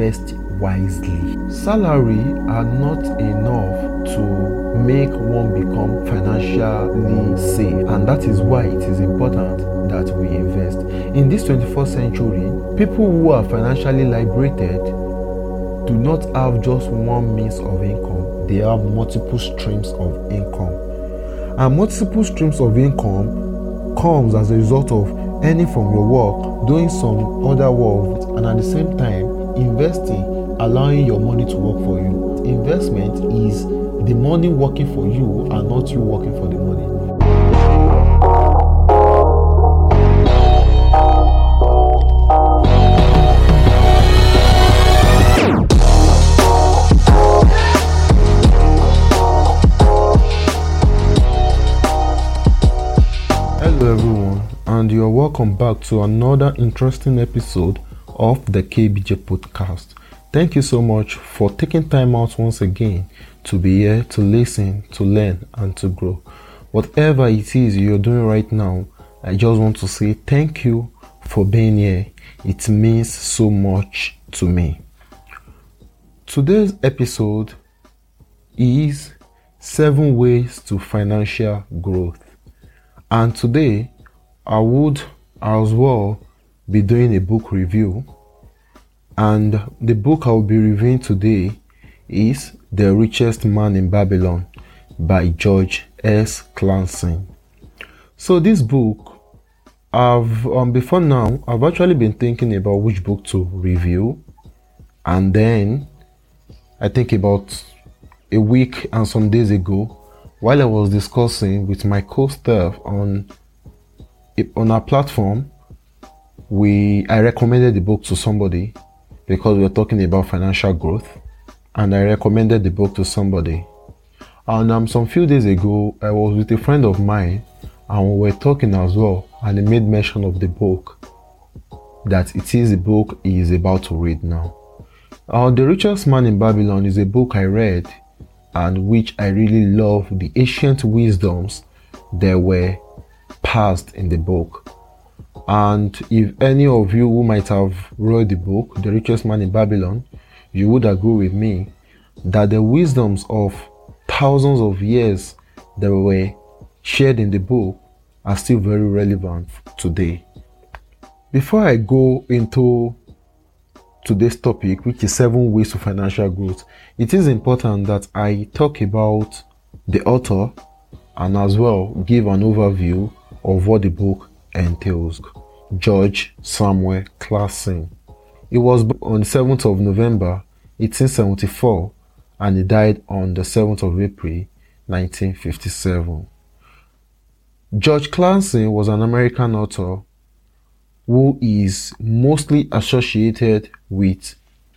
invest wisely. Salary are not enough to make one become financially safe, and that is why it is important that we invest. In this 21st century, people who are financially liberated do not have just one means of income, they have multiple streams of income. And multiple streams of income comes as a result of earning from your work, doing some other work, and at the same time investing, allowing your money to work for you. Investment is the money working for you and not you working for the money. Hello, everyone, and you're welcome back to another interesting episode of the KBJ podcast. Thank you so much for taking time out once again to be here to listen, to learn, and to grow. Whatever it is you're doing right now, I just want to say thank you for being here. It means so much to me. Today's episode is seven ways to financial growth. And today, I would as well be doing a book review. And the book I will be reviewing today is The Richest Man in Babylon by George S. Clason. So, this book, I've um, before now, I've actually been thinking about which book to review, and then I think about a week and some days ago, while I was discussing with my co-staff on on our platform, we I recommended the book to somebody because we're talking about financial growth, and I recommended the book to somebody. And um, some few days ago, I was with a friend of mine, and we were talking as well, and he made mention of the book that it is a book he is about to read now. Uh, the Richest Man in Babylon is a book I read and which I really love the ancient wisdoms that were passed in the book. And if any of you who might have read the book, The Richest Man in Babylon, you would agree with me that the wisdoms of thousands of years that were shared in the book are still very relevant today. Before I go into today's topic, which is seven ways to financial growth, it is important that I talk about the author and as well give an overview of what the book entails. George Samuel Clason. He was born on the 7th of November 1874 and he died on the 7th of April 1957. George Clason was an American author who is mostly associated with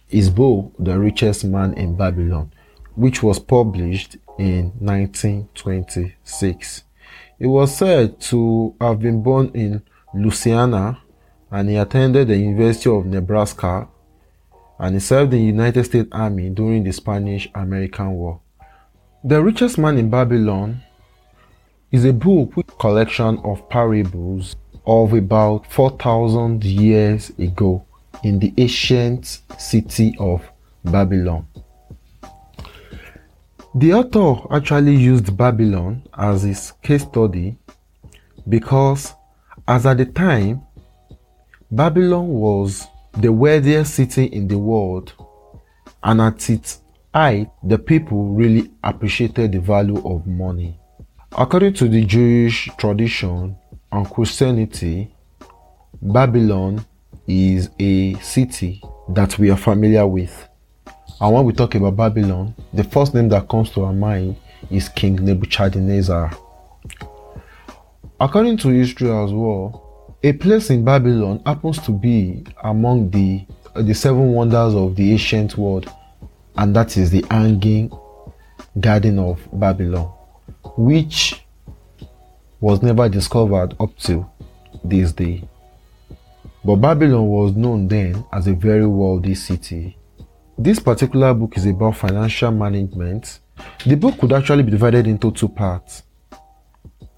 his book, The Richest Man in Babylon, which was published in 1926. He was said to have been born in Louisiana and he attended the University of Nebraska and he served in the United States Army during the Spanish American War. The Richest Man in Babylon is a book with a collection of parables of about 4,000 years ago in the ancient city of Babylon. The author actually used Babylon as his case study because, as at the time, Babylon was the wealthiest city in the world, and at its height, the people really appreciated the value of money. According to the Jewish tradition and Christianity, Babylon is a city that we are familiar with. And when we talk about Babylon, the first name that comes to our mind is King Nebuchadnezzar. According to history as well, a place in Babylon happens to be among the the seven wonders of the ancient world, and that is the hanging garden of Babylon, which was never discovered up to this day. But Babylon was known then as a very wealthy city. This particular book is about financial management. The book could actually be divided into two parts.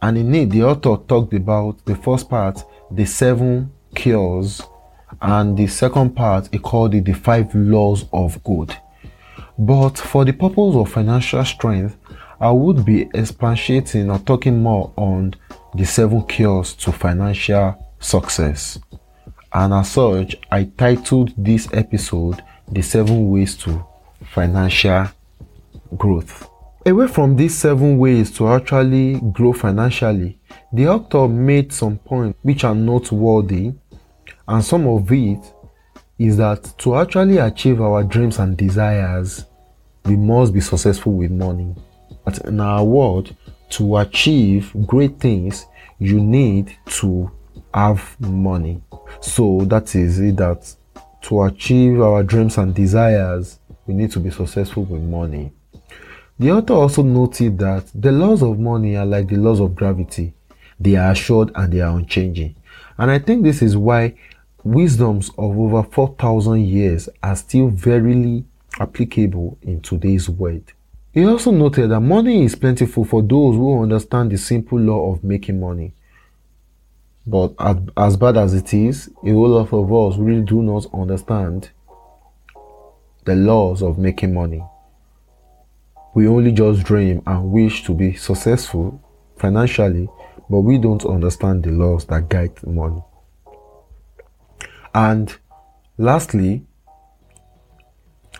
And in it, the author talked about the first part, the seven cures, and the second part he called it the five laws of gold. But for the purpose of financial strength, I would be expatiating or talking more on the seven cures to financial success. And as such, I titled this episode The Seven Ways to Financial Growth. Away from these seven ways to actually grow financially, the author made some points which are noteworthy, and some of it is that to actually achieve our dreams and desires, we must be successful with money. But in our world, to achieve great things, you need to have money. So that is it that to achieve our dreams and desires, we need to be successful with money. The author also noted that the laws of money are like the laws of gravity. They are assured and they are unchanging. And I think this is why wisdoms of over 4,000 years are still verily applicable in today's world. He also noted that money is plentiful for those who understand the simple law of making money. But as bad as it is, a whole lot of us really do not understand the laws of making money. We only just dream and wish to be successful financially, but we don't understand the laws that guide money. And lastly,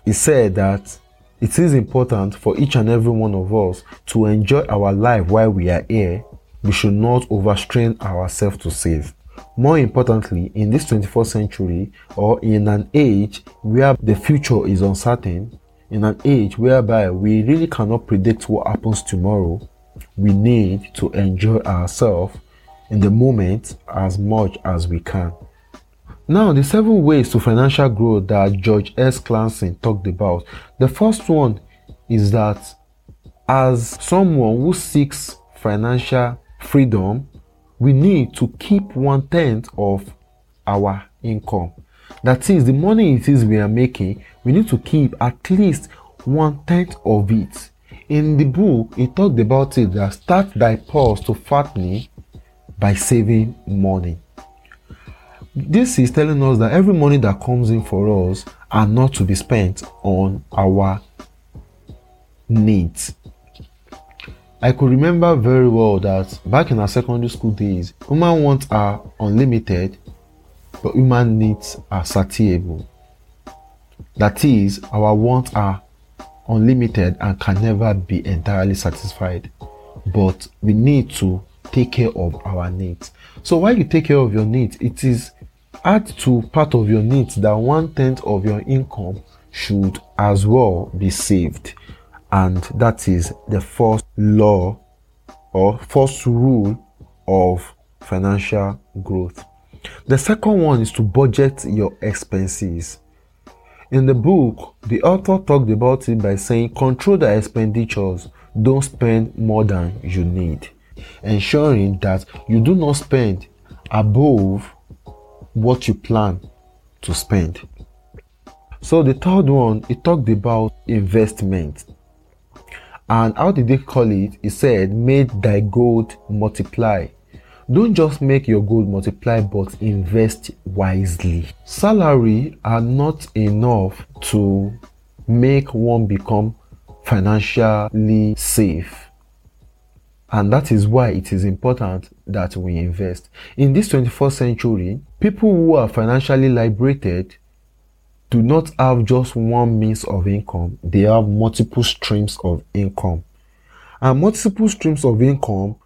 he said that it is important for each and every one of us to enjoy our life while we are here. We should not overstrain ourselves to save. More importantly, in this 21st century or in an age where the future is uncertain, in an age whereby we really cannot predict what happens tomorrow, we need to enjoy ourselves in the moment as much as we can. Now, the seven ways to financial growth that George S. Clason talked about. The first one is that as someone who seeks financial freedom, we need to keep one tenth of our income. That is, the money it is we are making, we need to keep at least one tenth of it. In the book, he talked about it that start thy purse to fattening by saving money. This is telling us that every money that comes in for us are not to be spent on our needs. I could remember very well that back in our secondary school days, human wants are unlimited, but human needs are satiable. That is, our wants are unlimited and can never be entirely satisfied. But we need to take care of our needs. So while you take care of your needs, it is add to part of your needs that one tenth of your income should as well be saved. And that is the first law or first rule of financial growth. The second one is to budget your expenses. In the book, the author talked about it by saying control the expenditures, don't spend more than you need, ensuring that you do not spend above what you plan to spend. So the third one, it talked about investment. And how did they call it? He said, made thy gold multiply. Don't just make your gold multiply, but invest wisely. Salary are not enough to make one become financially safe. And that is why it is important that we invest. In this 21st century, people who are financially liberated do not have just one means of income, they have multiple streams of income. And multiple streams of income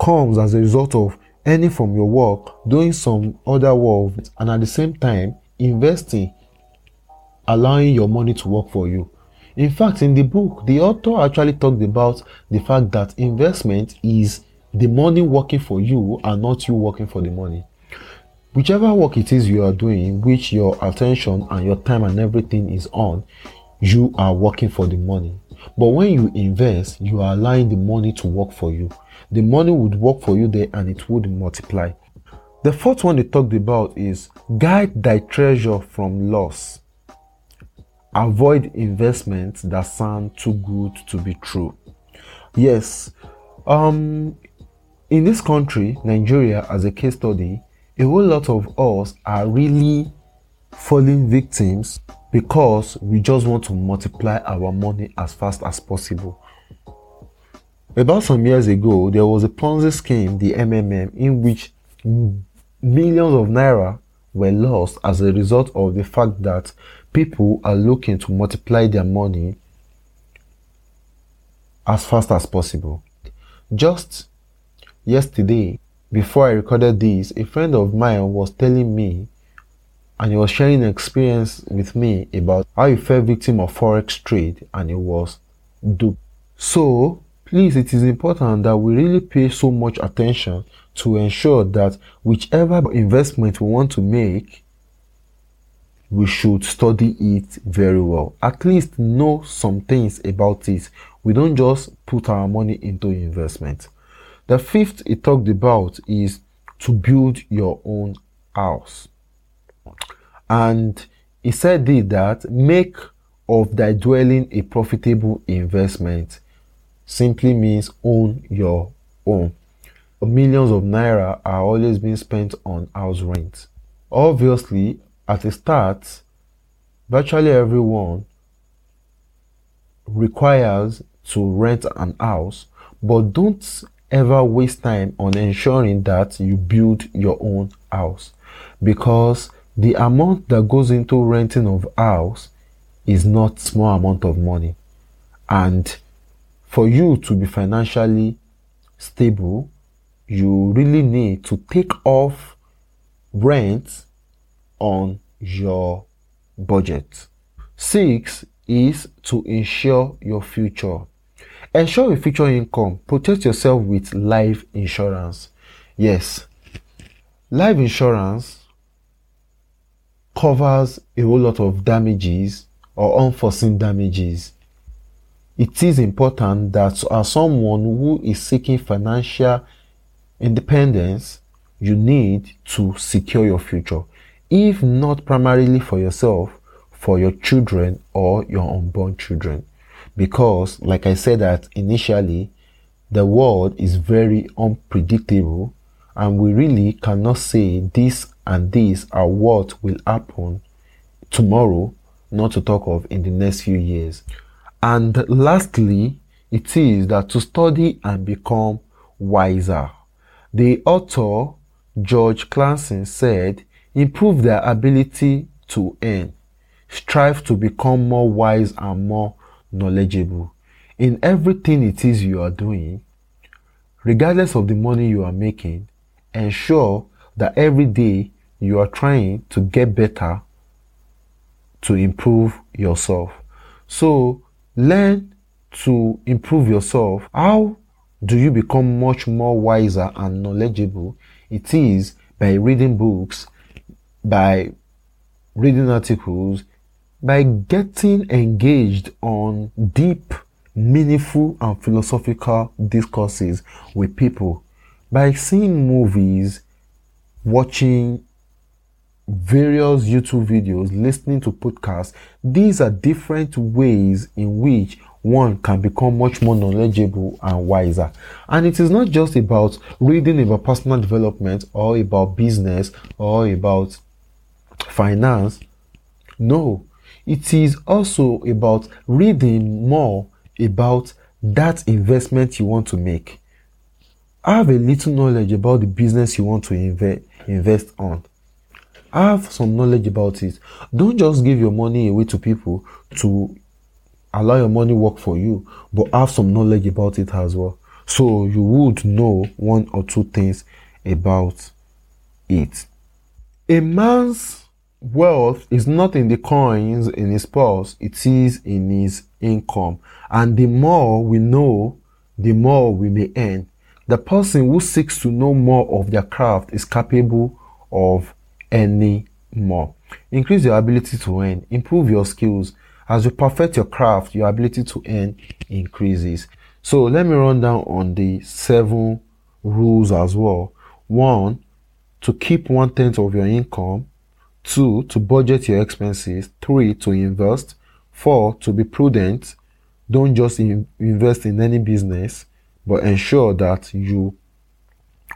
comes as a result of earning from your work, doing some other work, and at the same time investing, allowing your money to work for you. In fact, in the book, the author actually talked about the fact that investment is the money working for you and not you working for the money. Whichever work it is you are doing, which your attention and your time and everything is on, you are working for the money. But when you invest, you are allowing the money to work for you. The money would work for you there and it would multiply. The fourth one they talked about is guide thy treasure from loss. Avoid investments that sound too good to be true. Yes, um, in this country, Nigeria, as a case study, a whole lot of us are really falling victims because we just want to multiply our money as fast as possible. About some years ago, there was a Ponzi scheme, the MMM, in which millions of naira were lost as a result of the fact that people are looking to multiply their money as fast as possible. Just yesterday, before I recorded this, a friend of mine was telling me and he was sharing an experience with me about how he fell victim of forex trade and he was duped. So, please, it is important that we really pay so much attention to ensure that whichever investment we want to make, we should study it very well. At least know some things about it. We don't just put our money into investment. The fifth he talked about is to build your own house. And he said that make of thy dwelling a profitable investment simply means own your own. Millions of naira are always being spent on house rent. Obviously, at the start, virtually everyone requires to rent an house, but don't ever waste time on ensuring that you build your own house because the amount that goes into renting of house is not small amount of money. And for you to be financially stable you really need to take off rent on your budget. Six is to ensure your future. Ensure your future income. Protect yourself with life insurance. Yes life insurance covers a whole lot of damages or unforeseen damages. It is important that as someone who is seeking financial independence, you need to secure your future. If not primarily for yourself, for your children or your unborn children. Because, like I said that initially, the world is very unpredictable and we really cannot say this and these are what will happen tomorrow, not to talk of in the next few years. And lastly, it is that to study and become wiser. The author, George Clason, said, improve their ability to earn. Strive to become more wise and more knowledgeable in everything it is you are doing, regardless of the money you are making, ensure that every day you are trying to get better to improve yourself. So learn to improve yourself. How do you become much more wiser and knowledgeable? It is by reading books, by reading articles, by getting engaged on deep, meaningful, and philosophical discourses with people by seeing movies, watching various YouTube videos, listening to podcasts, these are different ways in which one can become much more knowledgeable and wiser. And it is not just about reading about personal development or about business or about finance. No, it is also about reading more about that investment you want to make have a little knowledge about the business you want to invest invest on have some knowledge about it. Don't just give your money away to people to allow your money work for you but have some knowledge about it as well. So you would know one or two things about it. A man's wealth is not in the coins in his purse. It is in his income. And the more we know the more we may earn. The person who seeks to know more of their craft is capable of any more. Increase your ability to earn, improve your skills. As you perfect your craft, your ability to earn increases. So let me run down on the seven rules as well. One, to keep one tenth of your income. Two, to budget your expenses. Three, to invest. Four, to be prudent. Don't just in- invest in any business but ensure that you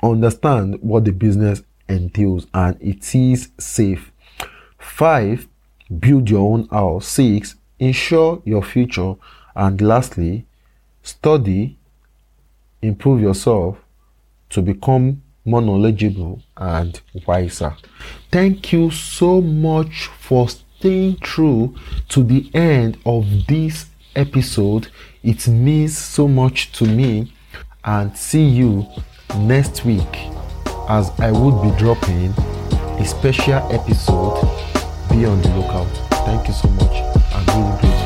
understand what the business entails and it is safe. 5. Build your own house. 6. Ensure your future. And lastly, study, improve yourself to become more knowledgeable and wiser. Thank you so much for staying true to the end of this episode. It means so much to me. And see you next week as I would be dropping a special episode. Be on the lookout. Thank you so much. I'm really.